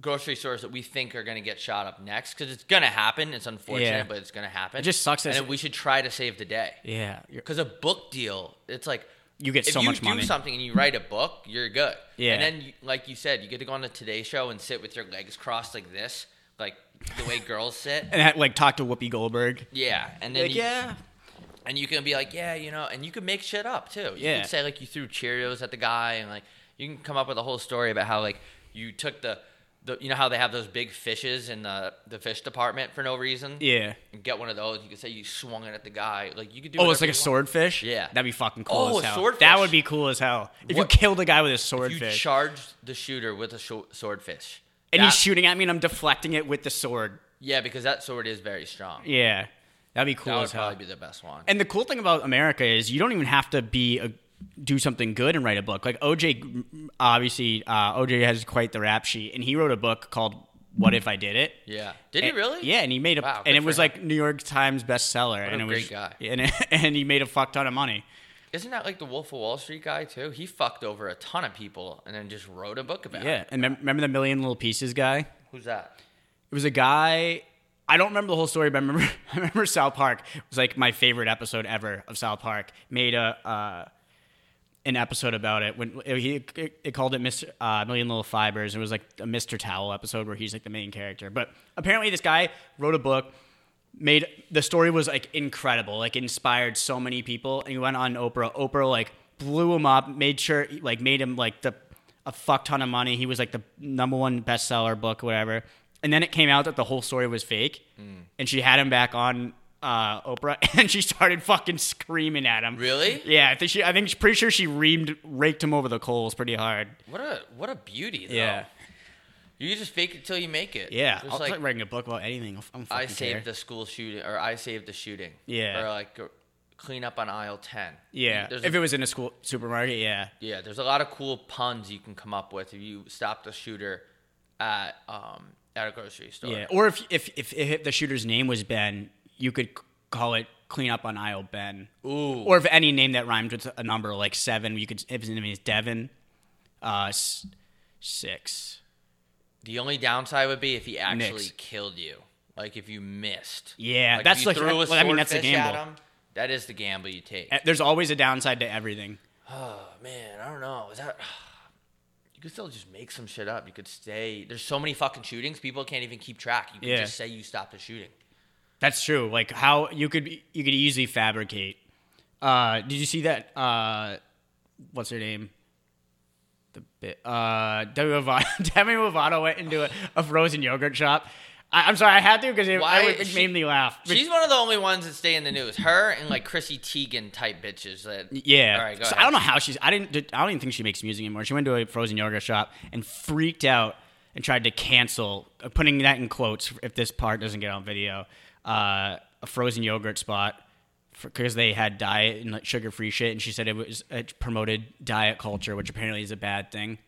grocery stores that we think are gonna get shot up next because it's gonna happen. It's unfortunate, Yeah. but it's gonna happen. It just sucks And that- we should try to save the day. Yeah, Because a book deal, it's like You get if so you much do money. something and you write a book, you're good. Yeah. And then, like you said, you get to go on the Today Show and sit with your legs crossed like this, like the way girls sit. and ha- like talk to Whoopi Goldberg. Yeah, and then Like, you, yeah, and you can be like, yeah, you know, and you can make shit up too. You Yeah. can say like you threw Cheerios at the guy, and like you can come up with a whole story about how like you took the, the you know how they have those big fishes in the the fish department for no reason. yeah. And get one of those. You could say you swung it at the guy. Like you could do. Oh, it's like a swordfish. Yeah. that'd be fucking cool Oh, as a hell. swordfish. That would be cool as hell. If What- you killed a guy with a If you charged the shooter with a sho- swordfish, and that- he's shooting at me, and I'm deflecting it with the sword. yeah, because that sword is very strong. Yeah, that'd be cool. that would as hell. probably be the best one. And the cool thing about America is you don't even have to be a do something good and write a book. Like OJ, obviously, uh, OJ has quite the rap sheet, and he wrote a book called "What If I Did It." yeah, did he really? Yeah, and he made a Wow, and it was him. like New York Times bestseller, and a it was great guy. and and he made a fuck ton of money. Isn't that like the Wolf of Wall Street guy too? He fucked over a ton of people and then just wrote a book about Yeah, it. Yeah, and mem- remember the Million Little Pieces guy? Who's that? It was a guy. I don't remember the whole story, but I remember I remember South Park it was like my favorite episode ever of South Park. Made a uh, an episode about it when he it, it called it Mr. Uh, Million Little Fibers. It was like a Mr. Towel episode where he's like the main character. But apparently, this guy wrote a book. Made the story was like incredible, like inspired so many people, and he went on Oprah. Oprah like blew him up, made sure like made him like the a fuck ton of money. He was like the number one bestseller book, whatever. And then it came out that the whole story was fake, Hmm. and she had him back on uh, Oprah, and she started fucking screaming at him. Really? Yeah, I think she. I think she's pretty sure she reamed, raked him over the coals pretty hard. What a what a beauty though. Yeah, You just fake it till you make it. yeah. Just I'll like start writing a book about anything. I'm I saved care. the school shooting or I saved the shooting. Yeah. Or like clean up on aisle 10. Yeah, There's if a, it was in a school supermarket, yeah. yeah, there's a lot of cool puns you can come up with if you stop the shooter at um at a grocery store. Yeah, or if, if if if the shooter's name was Ben, you could call it "Clean Up on Aisle Ben." Ooh. Or if any name that rhymed with a number like seven, you could if his name is Devin, uh, six. The only downside would be if he actually Knicks. killed you. Like if you missed. Yeah, like that's if you like- threw well, I mean, that's a gamble. him, that is the gamble you take. Uh, There's always a downside to everything. Oh man, I don't know. Is that you could still just make some shit up. You could stay. There's so many fucking shootings. People can't even keep track. You can Yeah. just say you stopped a shooting. That's true. Like how you could you could easily fabricate. Uh, did you see that? Uh, what's her name? The bit. Uh, Demi Lovato, Demi Lovato went into a, a frozen yogurt shop. I, I'm sorry, I had to because it, Why I, it is made she- me laugh. But- She's one of the only ones that stay in the news. Her and like Chrissy Teigen type bitches. That Yeah. All right, go So ahead. I don't know how she's. I didn't. I don't even think she makes music anymore. She went to a frozen yogurt shop and freaked out and tried to cancel, uh, putting that in quotes if this part doesn't get on video. uh, a frozen yogurt spot because they had diet and like sugar free shit, and she said it was it promoted diet culture, which apparently is a bad thing.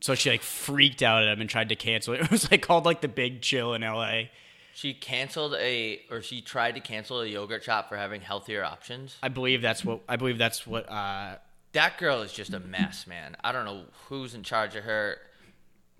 So she like freaked out at him and tried to cancel it. It was like called like the Big Chill in L.A. She canceled a, or she tried to cancel a yogurt shop for having healthier options. I believe that's what I believe that's what. Uh, That girl is just a mess, man. I don't know who's in charge of her.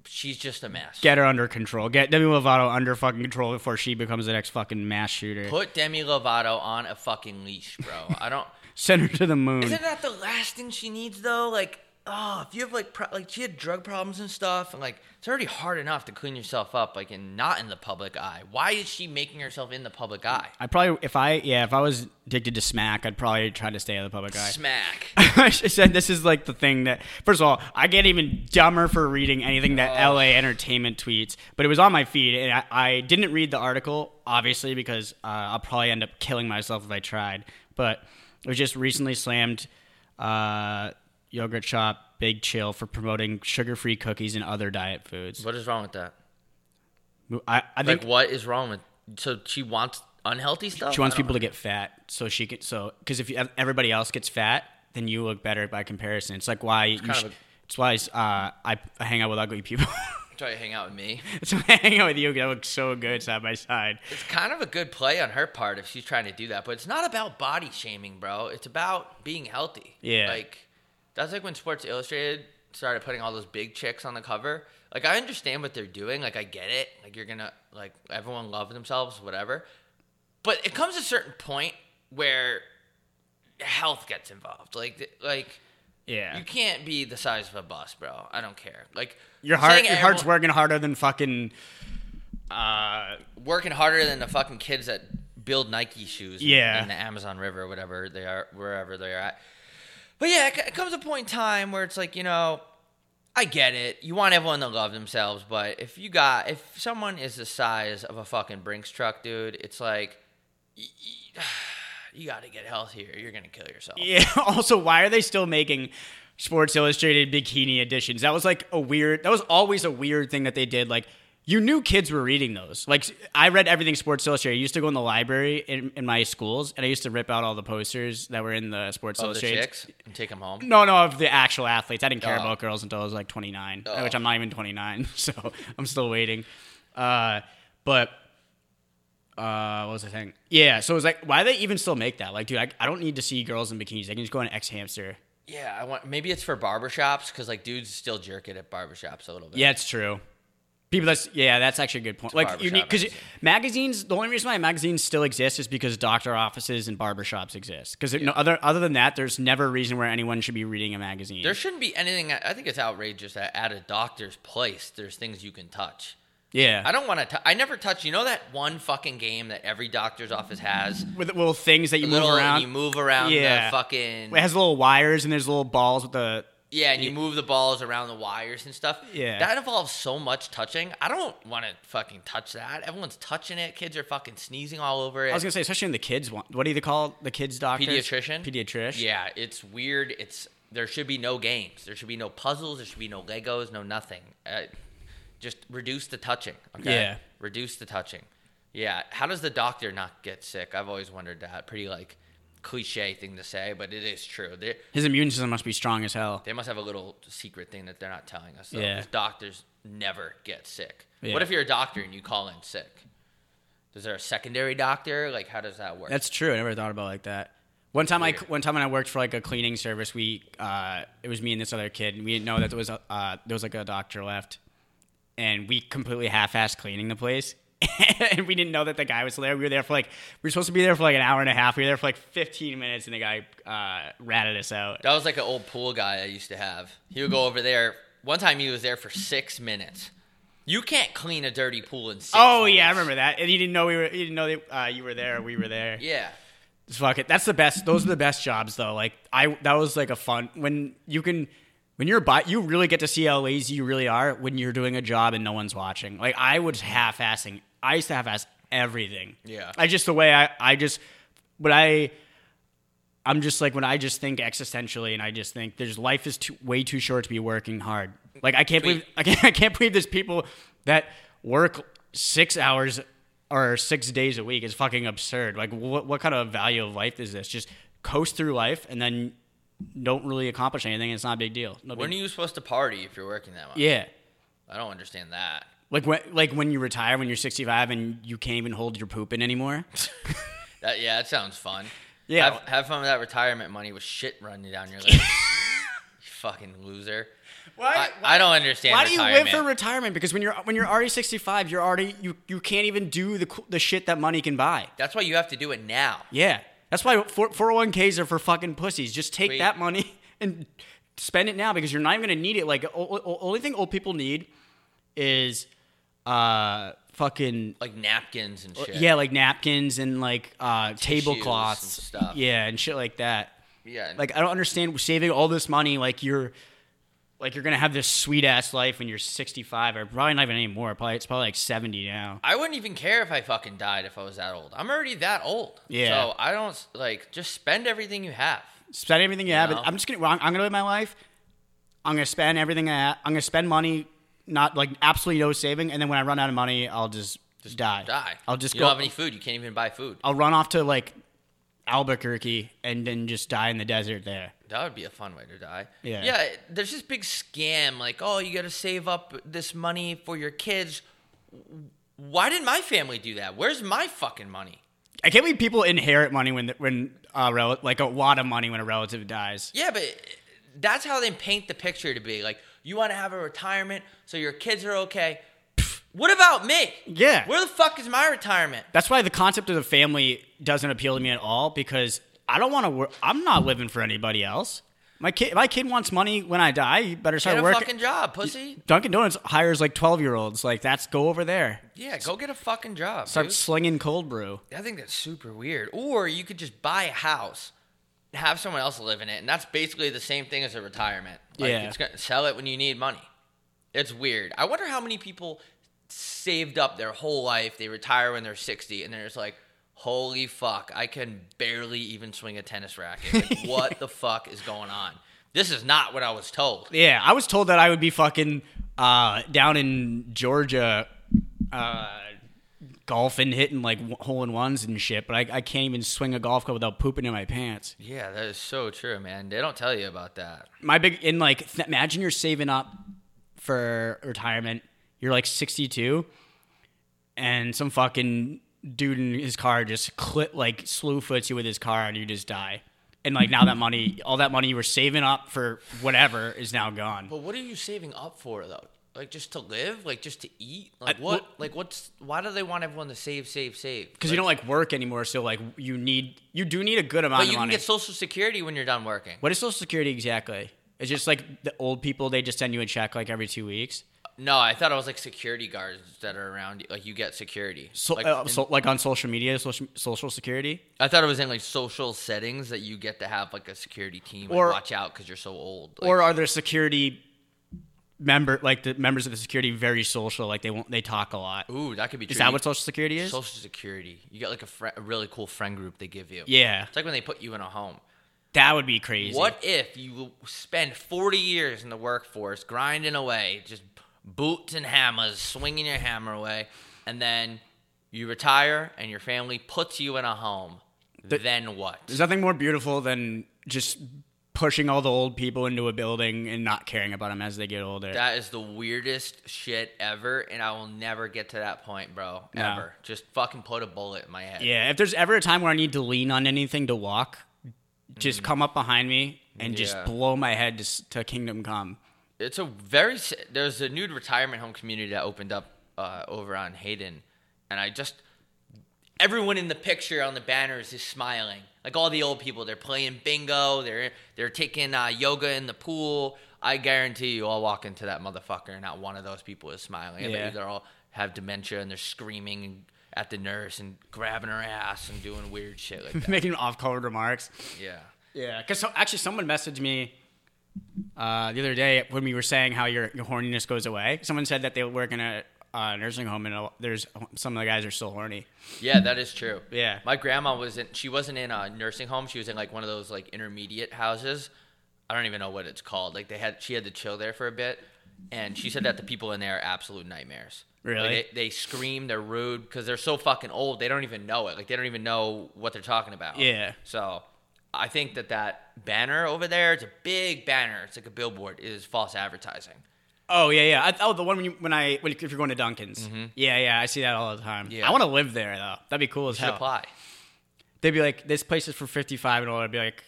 She's just a mess. get her under control. Get Demi Lovato under fucking control before she becomes the next fucking mass shooter. Put Demi Lovato on a fucking leash, bro. I don't. Send her to the moon. Isn't that the last thing she needs though? Like, oh, if you have like, pro- like she had drug problems and stuff, and like it's already hard enough to clean yourself up, like, and not in the public eye. Why is she making herself in the public eye? I probably if I yeah if I was addicted to smack, I'd probably try to stay out of the public eye. Smack. I said this is like the thing that first of all I get even dumber for reading anything that Oh. LA Entertainment tweets, but it was on my feed and I, I didn't read the article obviously because uh, I'll probably end up killing myself if I tried. But it was just recently slammed uh, yogurt shop Big Chill for promoting sugar-free cookies and other diet foods. What is wrong with that? I, I think Like, what is wrong with? So she wants unhealthy stuff. She wants people to get fat, so she can. So because if you, everybody else gets fat, then you look better by comparison. It's like why you. kind sh- a- it's why uh, I I hang out with ugly people. Try to hang out with me. it's I hang out with you. I look so good side by side. It's kind of a good play on her part if she's trying to do that, but it's not about body shaming, bro. It's about being healthy. Yeah. Like that's like when Sports Illustrated started putting all those big chicks on the cover. Like I understand what they're doing. Like I get it. Like you're gonna like everyone love themselves, whatever. But it comes to a certain point where health gets involved. Like like Yeah, you can't be the size of a bus, bro. I don't care. Like your heart your heart's working harder than fucking. Uh, working harder than the fucking kids that build Nike shoes Yeah. in the Amazon River or whatever they are, wherever they are at. But yeah, it, comes a point in time where it's like, you know, I get it. You want everyone to love themselves, but if you got, if someone is the size of a fucking Brinks truck, dude, it's like, you got to get healthier. You're to kill yourself. yeah. Also, why are they still making? Sports Illustrated bikini editions. That was like a weird. That was always a weird thing that they did. Like you knew kids were reading those. Like I read everything Sports Illustrated. I used to go in the library in, in my schools, and I used to rip out all the posters that were in the Sports Of the Illustrated. chicks and take them home. No, no, of the actual athletes. I didn't care Oh. about girls until I was like 29, Oh. which I'm not even 29, so I'm still waiting. Uh, but uh, what was I saying? Yeah, so it was like, why do they even still make that? Like, dude, I, I don't need to see girls in bikinis. I can just go on X Hamster. Yeah, I want, maybe it's for barbershops because like dudes still jerk it at barbershops a little bit. Yeah, it's true. People, that's yeah, that's actually a good point. Like you need because magazines. The only reason why magazines still exist is because doctor offices and barbershops exist. Because no other other than that, there's never a reason where anyone should be reading a magazine. There shouldn't be anything. I think it's outrageous that at a doctor's place, there's things you can touch. yeah, I don't want to. I never touch. You know that one fucking game that every doctor's office has. with little things that you move around. You move around Yeah. the fucking. It has little wires and there's little balls with the. Yeah, and you move the balls around the wires and stuff. Yeah. That involves so much touching. I don't want to fucking touch that. Everyone's touching it. Kids are fucking sneezing all over it. I was gonna say, especially in the kids one. What do they call the kids doctors? Pediatrician. Pediatrician. Yeah, it's weird. It's there should be no games. There should be no puzzles. There should be no Legos. No nothing. Uh, just reduce the touching. Okay. Yeah. Reduce the touching. Yeah. How does the doctor not get sick? I've always wondered that. Pretty like cliche thing to say, but it is true. They His immune system must be strong as hell. they must have a little secret thing that they're not telling us. Though, Yeah. Doctors never get sick. Yeah. What if you're a doctor and you call in sick? Is there a secondary doctor? Like, how does that work? That's true. I never thought about it like that. One time, I one time when I worked for like a cleaning service, we uh, it was me and this other kid. And we didn't know that there was a, uh, there was like a doctor left, and we completely half-assed cleaning the place. and we didn't know that the guy was there. We were there for like we were supposed to be there for like an hour and a half. We were there for like 15 minutes, and the guy uh, ratted us out. That was like an old pool guy I used to have. He would go over there. One time he was there for six minutes. You can't clean a dirty pool in six Oh yeah, I remember that. And he didn't know we were. He didn't know that, uh, you were there. We were there. Yeah. Just fuck it. That's the best. Those are the best jobs though. Like I, that was like a fun when you can, when you're by, you really get to see how lazy you really are when you're doing a job and no one's watching. Like I was half-assing. I used to have ass everything. Yeah. I just the way I, I just, but I, I'm just like when I just think existentially and I just think there's life is too, way too short to be working hard. Like I can't believe I can't, I can't believe there's people that work six hours or six days a week is fucking absurd. Like, what what kind of value of life is this? Just coast through life and then don't really accomplish anything. It's not a big deal. No big, When are you supposed to party if you're working that much? yeah. I don't understand that. Like when, like when you retire when you're 65 and you can't even hold your poop in anymore. That yeah, that sounds fun. Yeah. Have, have fun with that retirement money with shit running down your leg. you fucking loser. Why? I, I don't understand. Why do you live for retirement? Because when you're when you're already 65, you're already you you can't even do the the shit that money can buy. That's why you have to do it now. Yeah, that's why 401ks are for fucking pussies. Just take Wait. that money and spend it now because you're not even gonna need it. Like o- o- only thing old people need is uh fucking Like napkins and shit. yeah, like napkins and like uh tablecloths, and stuff. yeah, and shit like that. Yeah. Like I don't understand saving all this money like you're like you're gonna have this sweet ass life when you're 65 or probably not even anymore. Probably it's probably like 70 now. I wouldn't even care if I fucking died if I was that old. I'm already that old. Yeah. So I don't like just spend everything you have. Spend everything you have. know? I'm just gonna. I'm, I'm gonna live my life. I'm gonna spend everything I. Ha- I'm gonna spend money, not like absolutely no saving, and then when I run out of money, I'll just just die. Die. I'll just you go. don't have any food. You can't even buy food. I'll run off to like Albuquerque and then just die in the desert there. That would be a fun way to die. Yeah. Yeah. There's this big scam like, oh, you got to save up this money for your kids. Why didn't my family do that? Where's my fucking money? I can't believe people inherit money when when uh rel- like a lot of money when a relative dies. Yeah, but that's how they paint the picture to be. Like, you want to have a retirement so your kids are okay. What about me? Yeah. Where the fuck is my retirement? That's why the concept of the family doesn't appeal to me at all because I don't want to work. I'm not living for anybody else. My kid, my kid wants money when I die. You better start working. Get a working. fucking job, pussy. Dunkin' Donuts hires like 12 year olds. Like, that's go over there. Yeah, go get a fucking job. Start dude. slinging cold brew. I think that's super weird. Or you could just buy a house, have someone else live in it, and that's basically the same thing as a retirement. Like, Yeah. It's gonna sell it when you need money. It's weird. I wonder how many people saved up their whole life, they retire when they're 60, and they're just like, holy fuck, I can barely even swing a tennis racket. Like, what the fuck is going on? This is not what I was told. Yeah, I was told that I would be fucking uh, down in Georgia uh, golfing, hitting like hole in ones and shit, but I, I can't even swing a golf club without pooping in my pants. Yeah, that is so true, man. They don't tell you about that. My big, in like, th- imagine you're saving up for retirement. You're like 62, and some fucking dude in his car just clip, like, slew foots you with his car, and you just die. And like now that money, all that money you were saving up for whatever is now gone. But what are you saving up for though? Like just to live? Like just to eat? Like I- what? well- like what's? Why do they want everyone to save, save, save? because you don't like work anymore. So like you need you do need a good amount But of you can money. get Social Security when you're done working. what is Social Security exactly? It's just like the old people. They just send you a check like every two weeks. No, I thought it was like security guards that are around. You. Like you get security. So like, like, uh, so, like on social media, social social security. I thought it was in like social settings that you get to have like a security team. Like, Or- watch out because you're so old. Like, or are there security member like the members of the security very social? Like they won't they talk a lot. ooh, that could be. True. Is that what social security is? Social Security? You get like a, fri a really cool friend group they give you. yeah, It's like when they put you in a home. that would be crazy. What if you spend 40 years in the workforce grinding away, just boots and hammers, swinging your hammer away, and then you retire and your family puts you in a home? then what? There's nothing more beautiful than just pushing all the old people into a building and not caring about them as they get older. That is the weirdest shit ever, and I will never get to that point, bro. No. Ever. Just fucking put a bullet in my head. Yeah, if there's ever a time where I need to lean on anything to walk, just come up behind me and just blow my head to, to kingdom come. It's a very there's a new retirement home community that opened up uh, over on Hayden, and I just everyone in the picture on the banners is smiling. Like all the old people, they're playing bingo, they're they're taking uh, yoga in the pool. I guarantee you, I'll walk into that motherfucker, and not one of those people is smiling. Yeah. they're all have dementia and they're screaming at the nurse and grabbing her ass and doing weird shit like that. Making off-color remarks. yeah. Yeah, because so, actually, someone messaged me uh, the other day when we were saying how your, your horniness goes away. Someone said that they work in a uh, nursing home and there's some of the guys are still horny. Yeah, that is true. Yeah. My grandma was in she wasn't in a nursing home, she was in like one of those like intermediate houses. I don't even know what it's called. Like they had she had to chill there for a bit and she said that the people in there are absolute nightmares. Like, Really? they, they scream, they're rude because they're so fucking old. They don't even know it. Like they don't even know what they're talking about. Yeah. So I think that that banner over there, it's a big banner. It's like a billboard. Is false advertising. Oh yeah, yeah. I, oh, the one when you when I when, if you're going to Dunkin's. Mm-hmm. Yeah, yeah. I see that all the time. Yeah. I want to live there though. That'd be cool as hell. apply. They'd be like, "This place is for 55 and all." I'd be like,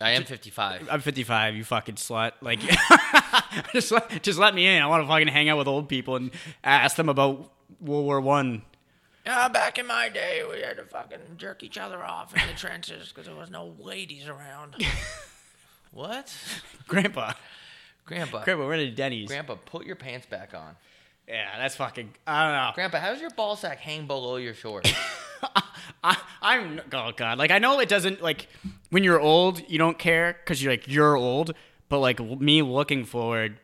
I am 55. "I'm 55, you fucking slut!" Like, just let, just let me in. I want to fucking hang out with old people and ask them about World War One. Yeah, back in my day, we had to fucking jerk each other off in the trenches because there was no ladies around. what? Grandpa, Grandpa. Grandpa, we're at Denny's. Grandpa, put your pants back on. yeah, that's fucking. I don't know. Grandpa, how's your ball sack hang below your shorts? I, I'm oh god, like I know it doesn't like when you're old, you don't care because you're like you're old, but like me looking forward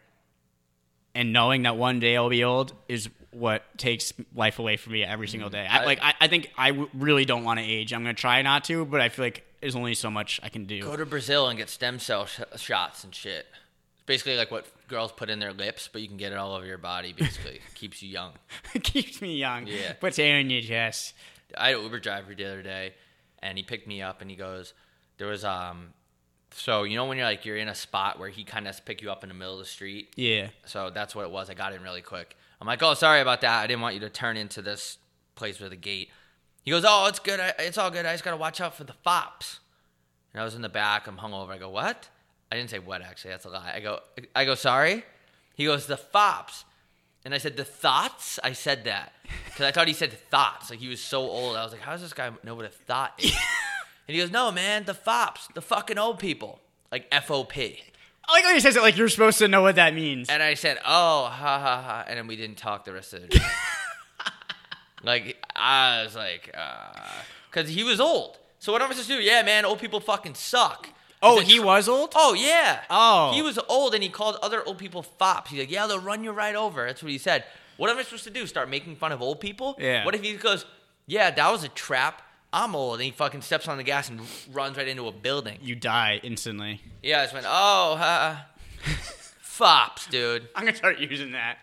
and knowing that one day I'll be old is what takes life away from me every single mm-hmm. day. I, I- like I, I think I w- really don't want to age. I'm gonna try not to, but I feel like there's only so much I can do. Go to Brazil and get stem cell sh- shots and shit. Basically like what girls put in their lips, but you can get it all over your body. Basically, keeps you young. keeps me young. Yeah. puts air in your chest. I had an Uber driver the other day, and he picked me up, and he goes, "There was um, so you know when you're like you're in a spot where he kind of has to pick you up in the middle of the street. Yeah. So that's what it was. I got in really quick. I'm like, oh, sorry about that. I didn't want you to turn into this place with a gate. He goes, oh, it's good. I, it's all good. I just gotta watch out for the fops. And I was in the back. I'm hungover. I go, what? I didn't say what actually. That's a lie. I go, I go, sorry. He goes, the fops. And I said, the thoughts? I said that. Because I thought he said thoughts. Like he was so old. I was like, how does this guy know what a thought is? and he goes, no, man, the fops, the fucking old people. Like FOP. I like how he says it like you're supposed to know what that means. And I said, oh, ha ha ha. And then we didn't talk the rest of the day. like, I was like, uh, because he was old. So what am I supposed to do? Yeah, man, old people fucking suck. Oh, he tr- was old. Oh, yeah. Oh. He was old and he called other old people fops. He's like, yeah, they'll run you right over. That's what he said. What am I supposed to do? Start making fun of old people? Yeah. What if he goes, yeah, that was a trap. I'm old. And he fucking steps on the gas and runs right into a building. You die instantly. Yeah, I just went, oh, ha. fops, dude. I'm gonna start using that.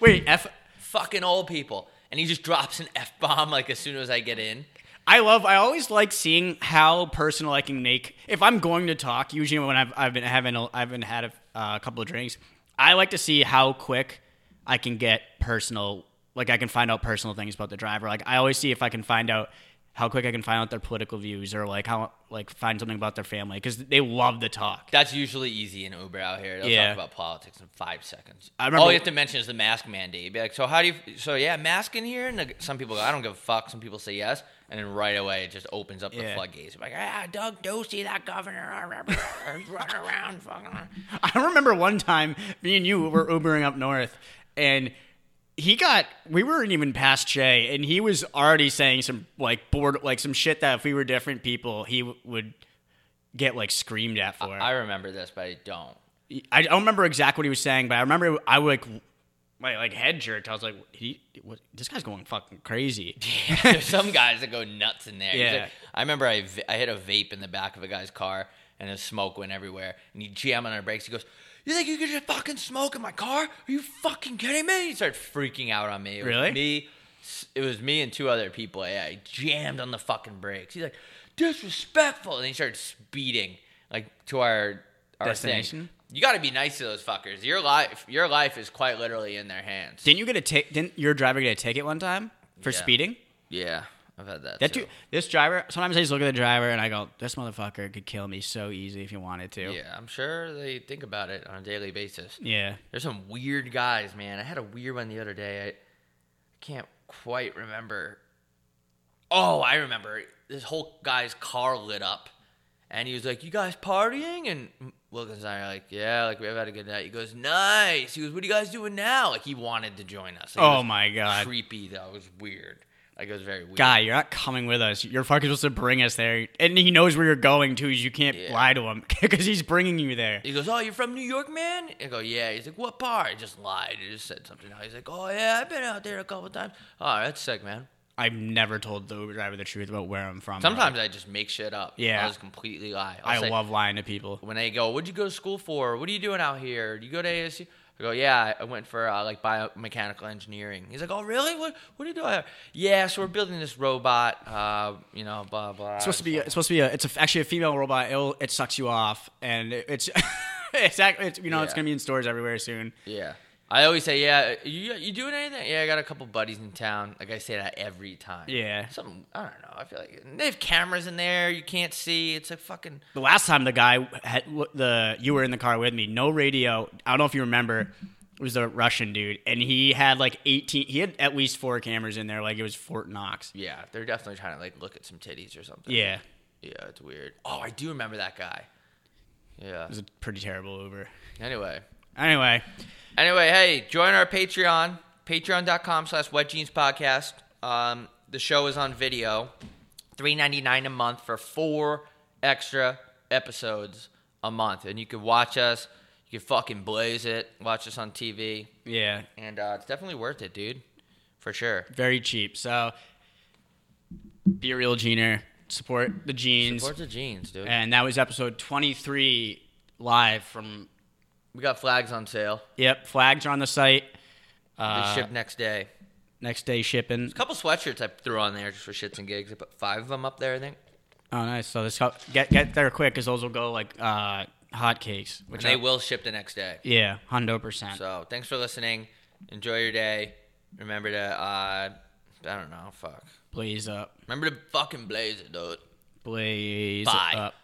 Wait, F. fucking old people. And he just drops an F bomb like as soon as I get in. I love. I always like seeing how personal I can make. If I'm going to talk, usually when I've I've been having a, I've been had a uh, couple of drinks, I like to see how quick I can get personal. Like I can find out personal things about the driver. Like I always see if I can find out how quick I can find out their political views or like how like find something about their family because they love to talk. That's usually easy in Uber out here. They'll Yeah. talk about politics in five seconds. I remember- All you have to mention is the mask mandate. You'd be like, so how do you? So yeah, mask in here. And the, some people go, I don't give a fuck. Some people say yes, and then right away it just opens up the Yeah. floodgates. Like, ah, Doug Ducey, that governor, running around, fucking. I remember one time me and you were Ubering up north, and he got we weren't even past Shea, and he was already saying some like board like some shit that if we were different people, he w- would get like screamed at for. I remember this, but I don't. I don't remember exactly what he was saying, but I remember I like my like head jerked. I was like, he, what, this guy's going fucking crazy. There's some guys that go nuts in there. Yeah. like- I remember I, I hit a vape in the back of a guy's car and the smoke went everywhere. And he jammed on the brakes. He goes, "You think you could just fucking smoke in my car? Are you fucking kidding me?" He started freaking out on me. It was Really? Me. It was me and two other people. Yeah, he jammed on the fucking brakes. He's like, disrespectful, and he started speeding like to our our Destination? Thing. You got to be nice to those fuckers. Your life, your life is quite literally in their hands. Didn't you get a ticket? Didn't your driver get a ticket one time for Yeah. speeding? Yeah, I've had that. That too. dude, this driver. Sometimes I just look at the driver and I go, "This motherfucker could kill me so easy if he wanted to." Yeah, I'm sure they think about it on a daily basis. Yeah. There's some weird guys, man. I had a weird one the other day. I can't quite remember. Oh, I remember. This whole guy's car lit up. And he was like, You guys partying? And Wilkins and I are like, Yeah, like we've had a good night. He goes, Nice. He goes, What are you guys doing now? Like he wanted to join us. Like, Oh my god. Creepy though. It was weird. Like it was very weird. Guy, you're not coming with us. You're fucking supposed to bring us there, and he knows where you're going to. You can't Yeah. lie to him because he's bringing you there. He goes, "Oh, you're from New York, man?" I go, "Yeah." He's like, "What part?" I just lied. He just said something. He's like, "Oh yeah, I've been out there a couple times." Oh, that's sick, man. I've never told the Uber driver the truth about where I'm from. Sometimes I just make shit up. Yeah. I'll just completely lie. I'll I say- love lying to people. when they go, "What'd you go to school for? What are you doing out here? Do you go to ASU?" I go, yeah, I went for uh, like biomechanical engineering. He's like, oh, really? What What are you doing? Yeah, so we're building this robot. Uh, you know, blah blah. It's supposed to be. It's supposed to be a. It's a, actually a female robot. It'll, it sucks you off, and it, it's. it's, it's you know it's gonna be in stores everywhere soon. Yeah. I always say, yeah, you you doing anything? Yeah, I got a couple buddies in town. Like I say that every time. Yeah. Something I don't know. I feel like they have cameras in there. You can't see. It's like fucking. The last time the guy had the you were in the car with me, no radio. I don't know if you remember. It was a Russian dude, and he had like eighteen. He had at least four cameras in there, like it was Fort Knox. Yeah, they're definitely trying to like look at some titties or something. Yeah, Yeah, it's weird. Oh, I do remember that guy. Yeah. it was a pretty terrible Uber. Anyway. Anyway, Anyway, hey, join our Patreon, patreon.com slash wet jeans podcast. Um, the show is on video. Three ninety nine a month for four extra episodes a month. And you can watch us. You can fucking blaze it. Watch us on TV. yeah, And uh, it's definitely worth it, dude. For sure. very cheap. So be a real jeaner. Support the jeans. Support the jeans, dude. and that was episode twenty three live from. We got flags on sale. Yep, flags are on the site. They Uh, ship next day. next day shipping. A couple sweatshirts I threw on there just for shits and gigs. I put five of them up there, I think. Oh, nice. So this get get there quick because those will go like uh, hotcakes. And Which they I- will ship the next day. Yeah, hundo percent. So thanks for listening. Enjoy your day. Remember to uh I don't know, fuck. Blaze up. Remember to fucking blaze it, dude. Blaze Bye. up.